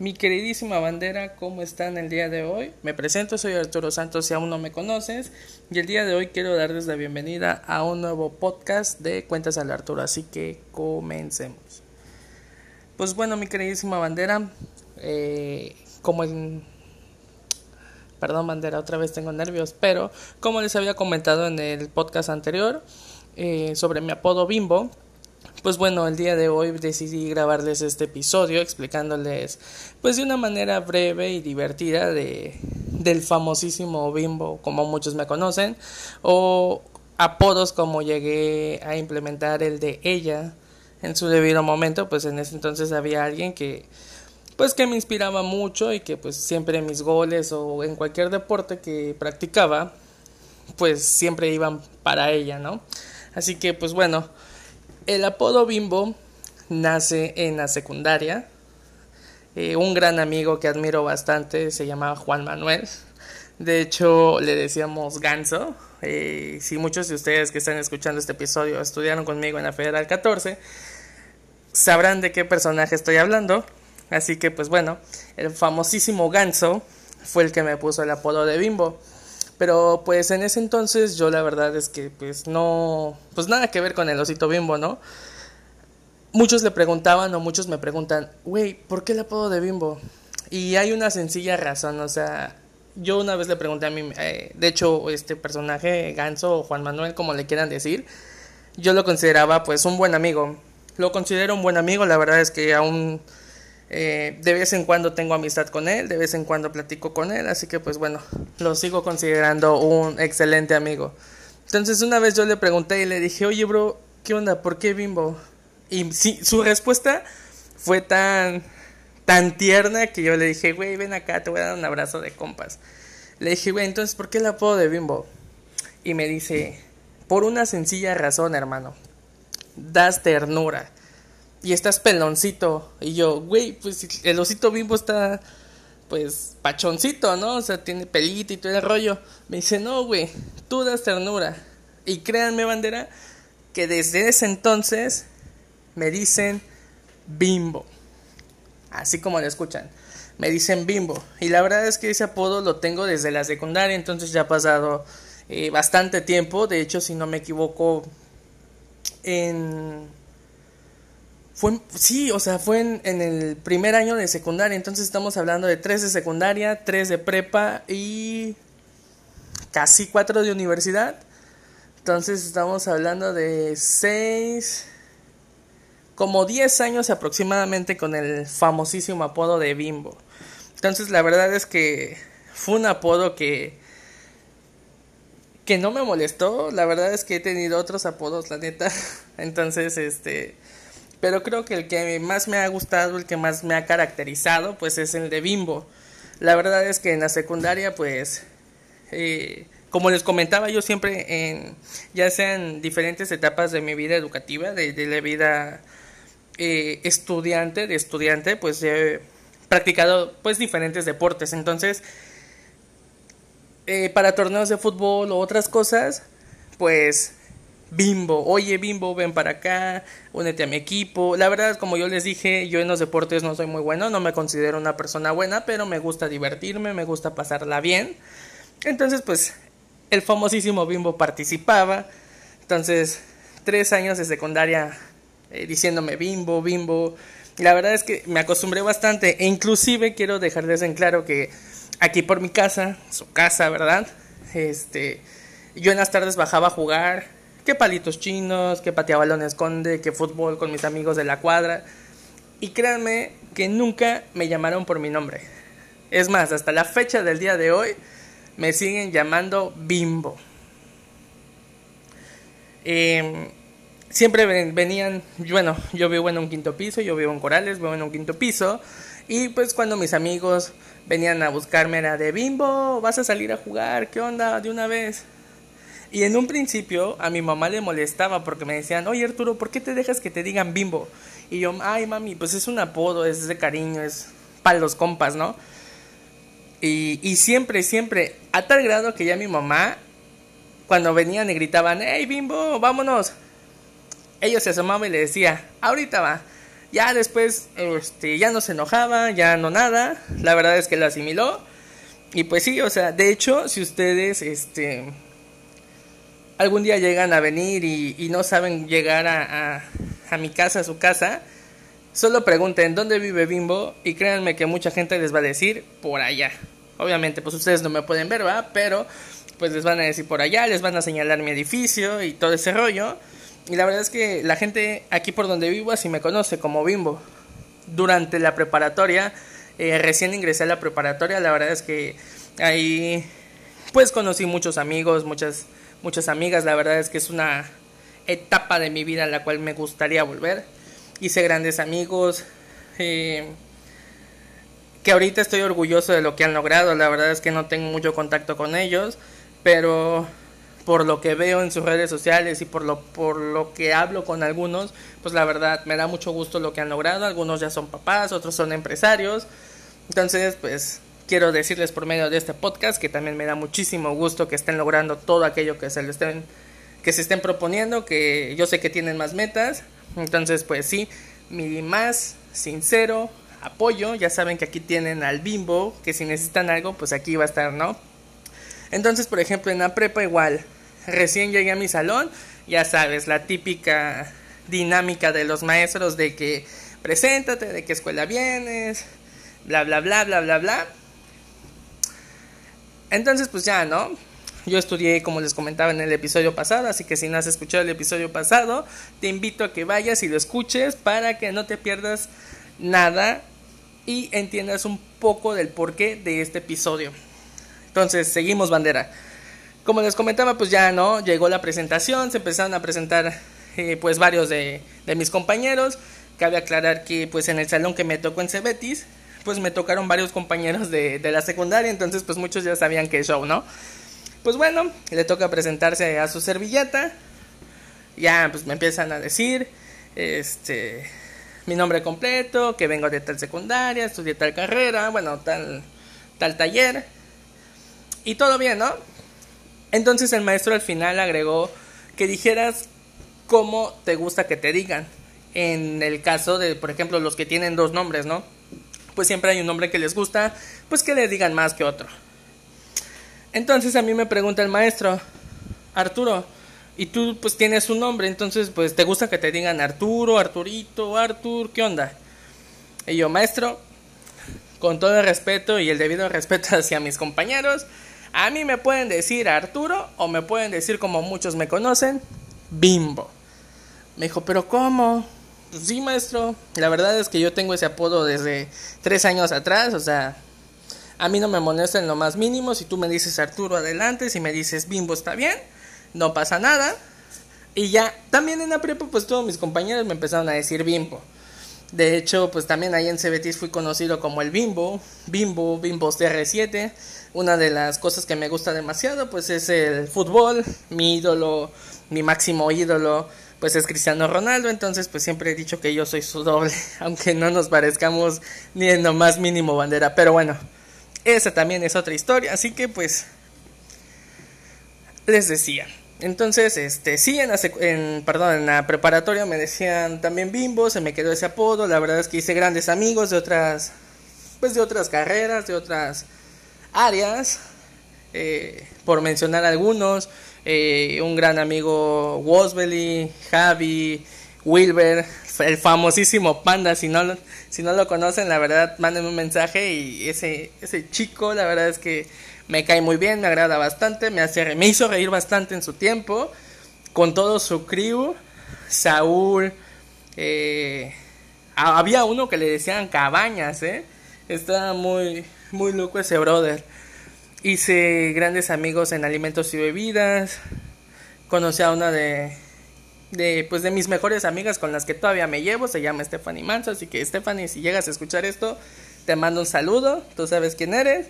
Mi queridísima bandera, ¿cómo están el día de hoy? Me presento, soy Arturo Santos si aún no me conoces y el día de hoy quiero darles la bienvenida a un nuevo podcast de Cuentas al Arturo, así que comencemos. Pues bueno, mi queridísima bandera, eh, como en... Perdón bandera, otra vez tengo nervios, pero como les había comentado en el podcast anterior eh, sobre mi apodo Bimbo, pues bueno, el día de hoy decidí grabarles este episodio explicándoles pues de una manera breve y divertida de del famosísimo Bimbo como muchos me conocen o apodos como llegué a implementar el de ella en su debido momento, pues en ese entonces había alguien que pues que me inspiraba mucho y que pues siempre en mis goles o en cualquier deporte que practicaba pues siempre iban para ella, ¿no? Así que pues bueno, el apodo Bimbo nace en la secundaria. Eh, un gran amigo que admiro bastante se llamaba Juan Manuel. De hecho, le decíamos Ganso. Eh, si muchos de ustedes que están escuchando este episodio estudiaron conmigo en la Federal 14, sabrán de qué personaje estoy hablando. Así que, pues bueno, el famosísimo Ganso fue el que me puso el apodo de Bimbo. Pero pues en ese entonces yo la verdad es que pues no, pues nada que ver con el osito bimbo, ¿no? Muchos le preguntaban o muchos me preguntan, güey, ¿por qué el apodo de bimbo? Y hay una sencilla razón, o sea, yo una vez le pregunté a mí, eh, de hecho, este personaje, Ganso o Juan Manuel, como le quieran decir, yo lo consideraba pues un buen amigo. Lo considero un buen amigo, la verdad es que aún eh, de vez en cuando tengo amistad con él, de vez en cuando platico con él, así que pues bueno, lo sigo considerando un excelente amigo. Entonces una vez yo le pregunté y le dije, oye bro, ¿qué onda? ¿Por qué Bimbo? Y su respuesta fue tan, tan tierna que yo le dije, güey, ven acá, te voy a dar un abrazo de compas. Le dije, güey, entonces, ¿por qué el apodo de Bimbo? Y me dice, por una sencilla razón, hermano. Das ternura y estás peloncito. Y yo, güey, pues el osito bimbo está, pues, pachoncito, ¿no? O sea, tiene pelito y todo el rollo. Me dice, no, güey, tú das ternura. Y créanme, bandera, que desde ese entonces me dicen bimbo. Así como lo escuchan. Me dicen bimbo. Y la verdad es que ese apodo lo tengo desde la secundaria, entonces ya ha pasado eh, bastante tiempo. De hecho, si no me equivoco, en fue, sí, o sea, fue en, el primer año de secundaria, entonces estamos hablando de tres de secundaria, tres de prepa y casi cuatro de universidad. Entonces estamos hablando de seis, como diez años aproximadamente con el famosísimo apodo de Bimbo. Entonces la verdad es que fue un apodo que que no me molestó, la verdad es que he tenido otros apodos, la neta. Entonces, este pero creo que el que más me ha gustado, el que más me ha caracterizado, pues es el de Bimbo. La verdad es que en la secundaria, pues, eh, como les comentaba, yo siempre, en, ya sea en diferentes etapas de mi vida educativa, de, la vida eh, estudiante, de estudiante, pues he practicado pues diferentes deportes. Entonces, eh, para torneos de fútbol o otras cosas, pues Bimbo, oye Bimbo, ven para acá, únete a mi equipo. La verdad, como yo les dije, yo en los deportes no soy muy bueno, no me considero una persona buena, pero me gusta divertirme, me gusta pasarla bien. Entonces, pues, el famosísimo Bimbo participaba. Entonces, tres años de secundaria eh, diciéndome Bimbo, Bimbo. La verdad es que me acostumbré bastante e inclusive quiero dejarles en claro que aquí por mi casa, su casa, ¿verdad? Este, yo en las tardes bajaba a jugar que palitos chinos, que pateaba balón esconde, que fútbol con mis amigos de la cuadra. Y créanme que nunca me llamaron por mi nombre. Es más, hasta la fecha del día de hoy me siguen llamando Bimbo. Em, siempre venían, bueno, yo vivo en un quinto piso, yo vivo en Corales, vivo en un quinto piso. Y pues cuando mis amigos venían a buscarme era de Bimbo, vas a salir a jugar, ¿qué onda? De una vez. Y en un principio a mi mamá le molestaba porque me decían, oye Arturo, ¿por qué te dejas que te digan bimbo? Y yo, ay mami, pues es un apodo, es de cariño, es para los compas, ¿no? Y, y siempre, siempre, a tal grado que ya mi mamá, cuando venían y gritaban, hey bimbo, vámonos, ella se asomaba y le decía, ahorita va. Ya después, este, ya no se enojaba, ya no nada. La verdad es que lo asimiló. Y pues sí, o sea, de hecho, si ustedes, este, algún día llegan a venir y, no saben llegar a, mi casa, a su casa, solo pregunten dónde vive Bimbo y créanme que mucha gente les va a decir por allá. Obviamente, pues ustedes no me pueden ver, ¿va? Pero pues les van a decir por allá, les van a señalar mi edificio y todo ese rollo. Y la verdad es que la gente aquí por donde vivo así me conoce como Bimbo. Durante la preparatoria, eh, recién ingresé a la preparatoria, la verdad es que ahí pues conocí muchos amigos, muchas muchas amigas. La verdad es que es una etapa de mi vida a la cual me gustaría volver. Hice grandes amigos. Eh, que ahorita estoy orgulloso de lo que han logrado. La verdad es que no tengo mucho contacto con ellos. Pero por lo que veo en sus redes sociales y por lo, por lo que hablo con algunos, pues la verdad me da mucho gusto lo que han logrado. Algunos ya son papás, otros son empresarios. Entonces, pues quiero decirles por medio de este podcast que también me da muchísimo gusto que estén logrando todo aquello que se estén que se estén proponiendo, que yo sé que tienen más metas. Entonces, pues sí, mi más sincero apoyo, ya saben que aquí tienen al Bimbo, que si necesitan algo, pues aquí va a estar, ¿no? Entonces, por ejemplo, en la prepa igual, recién llegué a mi salón, ya sabes, la típica dinámica de los maestros de que preséntate, de qué escuela vienes, bla, bla, bla, bla, bla, bla. Entonces, pues ya, ¿no? Yo estudié, como les comentaba en el episodio pasado, así que si no has escuchado el episodio pasado, te invito a que vayas y lo escuches para que no te pierdas nada y entiendas un poco del porqué de este episodio. Entonces, seguimos bandera. Como les comentaba, pues ya, ¿no? Llegó la presentación, se empezaron a presentar eh, pues varios de, de mis compañeros. Cabe aclarar que pues en el salón que me tocó en Cebetis, pues me tocaron varios compañeros de, la secundaria, entonces pues muchos ya sabían que show, ¿no? Pues bueno, le toca presentarse a su servilleta, ya pues me empiezan a decir, este, mi nombre completo, que vengo de tal secundaria, estudié tal carrera, bueno, tal, tal taller, y todo bien, ¿no? Entonces el maestro al final agregó que dijeras cómo te gusta que te digan. En el caso de, por ejemplo, los que tienen dos nombres, ¿no? Pues siempre hay un nombre que les gusta, pues que le digan más que otro. Entonces a mí me pregunta el maestro, Arturo, y tú pues tienes un nombre, entonces pues te gusta que te digan Arturo, Arturito, Artur, ¿qué onda? Y yo, maestro, con todo el respeto y el debido respeto hacia mis compañeros, a mí me pueden decir Arturo o me pueden decir como muchos me conocen, Bimbo. Me dijo, pero ¿cómo? Pues sí, maestro. La verdad es que yo tengo ese apodo desde tres años atrás. O sea, a mí no me molesta en lo más mínimo. Si tú me dices Arturo, adelante. Si me dices Bimbo, está bien. No pasa nada. Y ya, también en la prepa, pues todos mis compañeros me empezaron a decir Bimbo. De hecho, pues también ahí en Cebetis fui conocido como el Bimbo, Bimbo, Bimbo CR7. Una de las cosas que me gusta demasiado, pues es el fútbol, mi ídolo, mi máximo ídolo, pues es Cristiano Ronaldo, entonces pues siempre he dicho que yo soy su doble, aunque no nos parezcamos ni en lo más mínimo bandera, pero bueno, esa también es otra historia, así que pues les decía. Entonces, este, sí, en la, en, la preparatoria me decían también Bimbo, se me quedó ese apodo, la verdad es que hice grandes amigos de otras, pues de otras carreras, de otras áreas, eh, por mencionar algunos, eh, un gran amigo Wosbelly, Javi, Wilber, el famosísimo Panda, si no, si no lo conocen, la verdad, mándenme un mensaje y ese, ese chico, la verdad es que me cae muy bien, me agrada bastante, me, hace, me hizo reír bastante en su tiempo, con todo su crew, Saúl, eh, había uno que le decían cabañas. Estaba muy, muy loco ese brother. Hice grandes amigos en alimentos y bebidas. Conocí a una de, de, pues de mis mejores amigas con las que todavía me llevo. Se llama Stephanie Manso. Así que Stephanie, si llegas a escuchar esto, te mando un saludo. Tú sabes quién eres.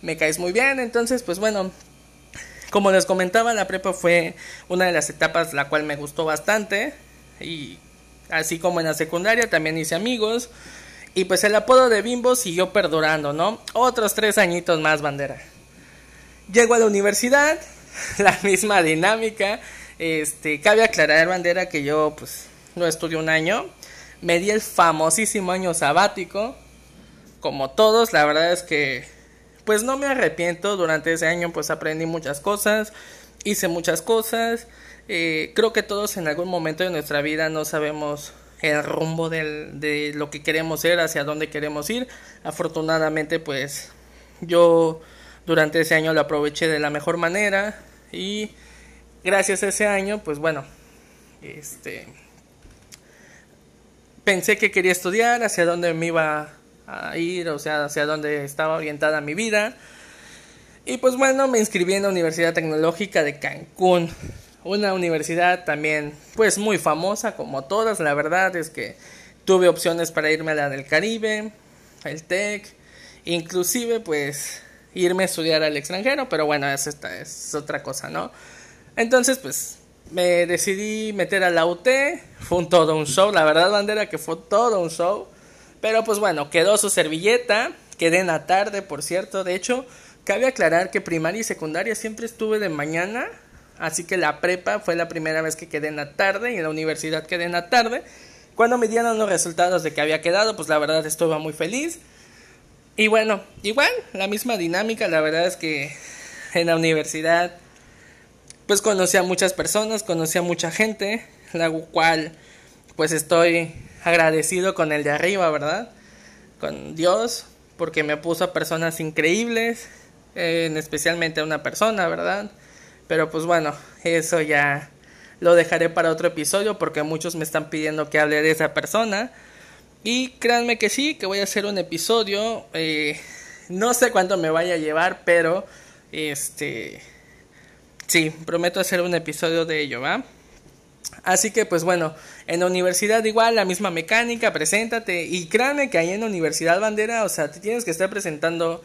Me caes muy bien. Entonces, pues bueno, como les comentaba, la prepa fue una de las etapas la cual me gustó bastante. Y así como en la secundaria también hice amigos. Y pues el apodo de Bimbo siguió perdurando, ¿no? Otros tres añitos más, bandera. Llego a la universidad, la misma dinámica. Este, cabe aclarar, bandera, que yo pues no estudié un año. me di el famosísimo año sabático. Como todos, la verdad es que pues no me arrepiento. Durante ese año pues aprendí muchas cosas, hice muchas cosas. Eh, creo que todos en algún momento de nuestra vida no sabemos el rumbo del, de lo que queremos ser, hacia dónde queremos ir. Afortunadamente pues yo durante ese año lo aproveché de la mejor manera y gracias a ese año pues bueno, este pensé que quería estudiar, hacia dónde me iba a ir, o sea, hacia dónde estaba orientada mi vida. Y pues bueno, me inscribí en la Universidad Tecnológica de Cancún, una universidad también pues muy famosa como todas, la verdad es que tuve opciones para irme a la del Caribe, el TEC, inclusive pues irme a estudiar al extranjero, pero bueno, es, esta, es otra cosa, ¿no? Entonces pues me decidí meter a la UT, fue un todo un show, la verdad bandera que fue todo un show, pero pues bueno, quedó su servilleta, quedé en la tarde, por cierto, de hecho, cabe aclarar que primaria y secundaria siempre estuve de mañana, así que la prepa fue la primera vez que quedé en la tarde y en la universidad quedé en la tarde. Cuando me dieron los resultados de que había quedado, pues la verdad estuve muy feliz. Y bueno, igual, la misma dinámica, la verdad es que en la universidad pues conocí a muchas personas, conocí a mucha gente, la cual pues estoy agradecido con el de arriba, ¿verdad? Con Dios, porque me puso a personas increíbles, en especialmente a una persona, ¿verdad? Pero pues bueno, eso ya lo dejaré para otro episodio porque muchos me están pidiendo que hable de esa persona. Y créanme que sí, que voy a hacer un episodio. Eh, no sé cuánto me vaya a llevar, pero este Sí, prometo hacer un episodio de ello, ¿va? Así que pues bueno, en la universidad igual la misma mecánica, preséntate y créanme que ahí en la universidad bandera, o sea, te tienes que estar presentando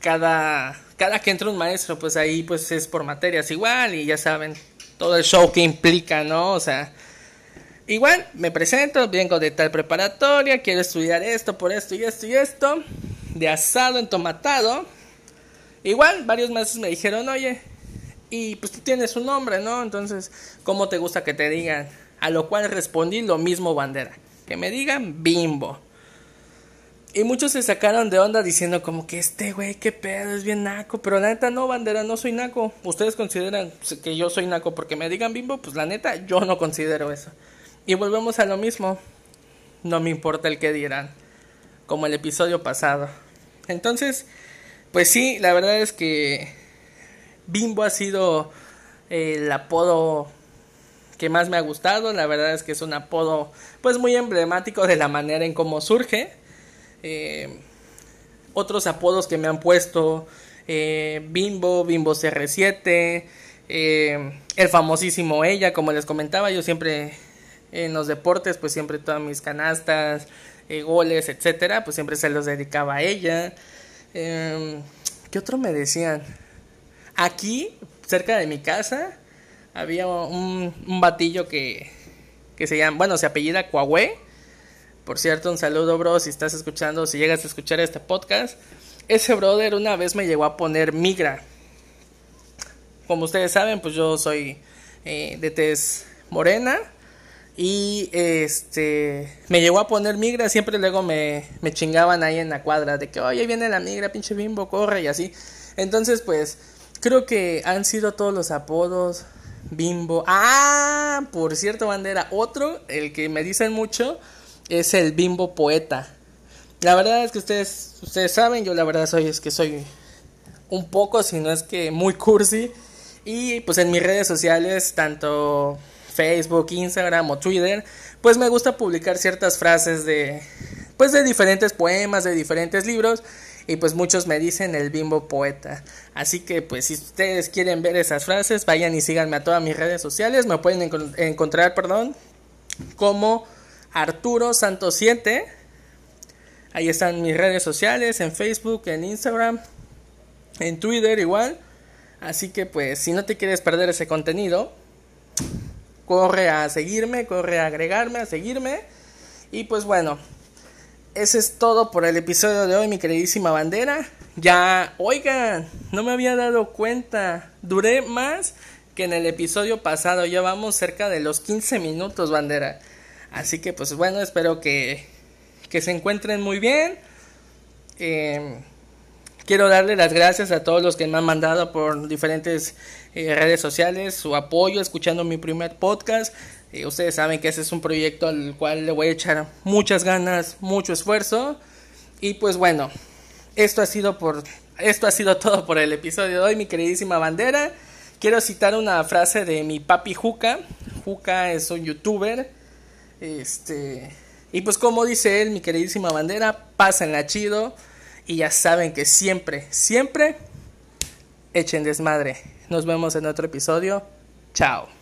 cada cada que entra un maestro, pues ahí pues es por materias igual y ya saben todo el show que implica, ¿no? O sea, igual me presento, vengo de tal preparatoria, quiero estudiar esto por esto y esto y esto, de asado entomatado. Igual varios maestros me dijeron, "Oye, y pues tú tienes un nombre, ¿no? Entonces, ¿cómo te gusta que te digan? A lo cual respondí lo mismo bandera, que me digan bimbo. Y muchos se sacaron de onda diciendo como que este güey, qué pedo, es bien naco. Pero la neta no, bandera, no soy naco. Ustedes consideran que yo soy naco porque me digan bimbo, pues la neta yo no considero eso. Y volvemos a lo mismo. No me importa el que dirán. Como el episodio pasado. Entonces, pues sí, la verdad es que Bimbo ha sido eh, el apodo que más me ha gustado. La verdad es que es un apodo pues muy emblemático de la manera en cómo surge. Eh, otros apodos que me han puesto eh, Bimbo, Bimbo CR7, el famosísimo ella, como les comentaba, yo siempre en los deportes, pues siempre todas mis canastas, goles, etcétera, pues siempre se los dedicaba a ella. ¿Qué otro me decían? Aquí, cerca de mi casa, había un, batillo que, que se llama, bueno, se apellida Cuahue. Por cierto, un saludo, bro, si estás escuchando, si llegas a escuchar este podcast. Ese brother una vez me llegó a poner migra. Como ustedes saben, pues yo soy eh, de tez morena. Y este me llegó a poner migra, siempre luego me, me chingaban ahí en la cuadra de que, oye, viene la migra, pinche bimbo, corre y así. Entonces, pues, Creo que han sido todos los apodos. Bimbo. Ah, por cierto, bandera. Otro, el que me dicen mucho, es el Bimbo Poeta. La verdad es que ustedes, ustedes saben, yo la verdad soy, es que soy un poco, si no es que muy cursi. Y pues en mis redes sociales, tanto Facebook, Instagram o Twitter, pues me gusta publicar ciertas frases de, pues de diferentes poemas, de diferentes libros y pues muchos me dicen el bimbo poeta. Así que pues si ustedes quieren ver esas frases, vayan y síganme a todas mis redes sociales. Me pueden encontrar, perdón, como Arturo Santos 7. Ahí están mis redes sociales, en Facebook, en Instagram, en Twitter igual. Así que pues si no te quieres perder ese contenido, corre a seguirme, corre a agregarme, a seguirme. Y pues bueno, ese es todo por el episodio de hoy, mi queridísima bandera. Ya, oigan, no me había dado cuenta. Duré más que en el episodio pasado. Ya vamos cerca de los 15 minutos, bandera. Así que pues bueno, espero que, que se encuentren muy bien. Eh, quiero darle las gracias a todos los que me han mandado por diferentes eh, redes sociales su apoyo escuchando mi primer podcast. Eh, ustedes saben que ese es un proyecto al cual le voy a echar muchas ganas, mucho esfuerzo. Y pues bueno, esto ha sido por esto ha sido todo por el episodio de hoy, mi queridísima bandera. Quiero citar una frase de mi papi Juca. Juca es un youtuber. Este. Y pues como dice él, mi queridísima bandera, pásenla chido. Y ya saben que siempre, siempre echen desmadre. Nos vemos en otro episodio. Chao.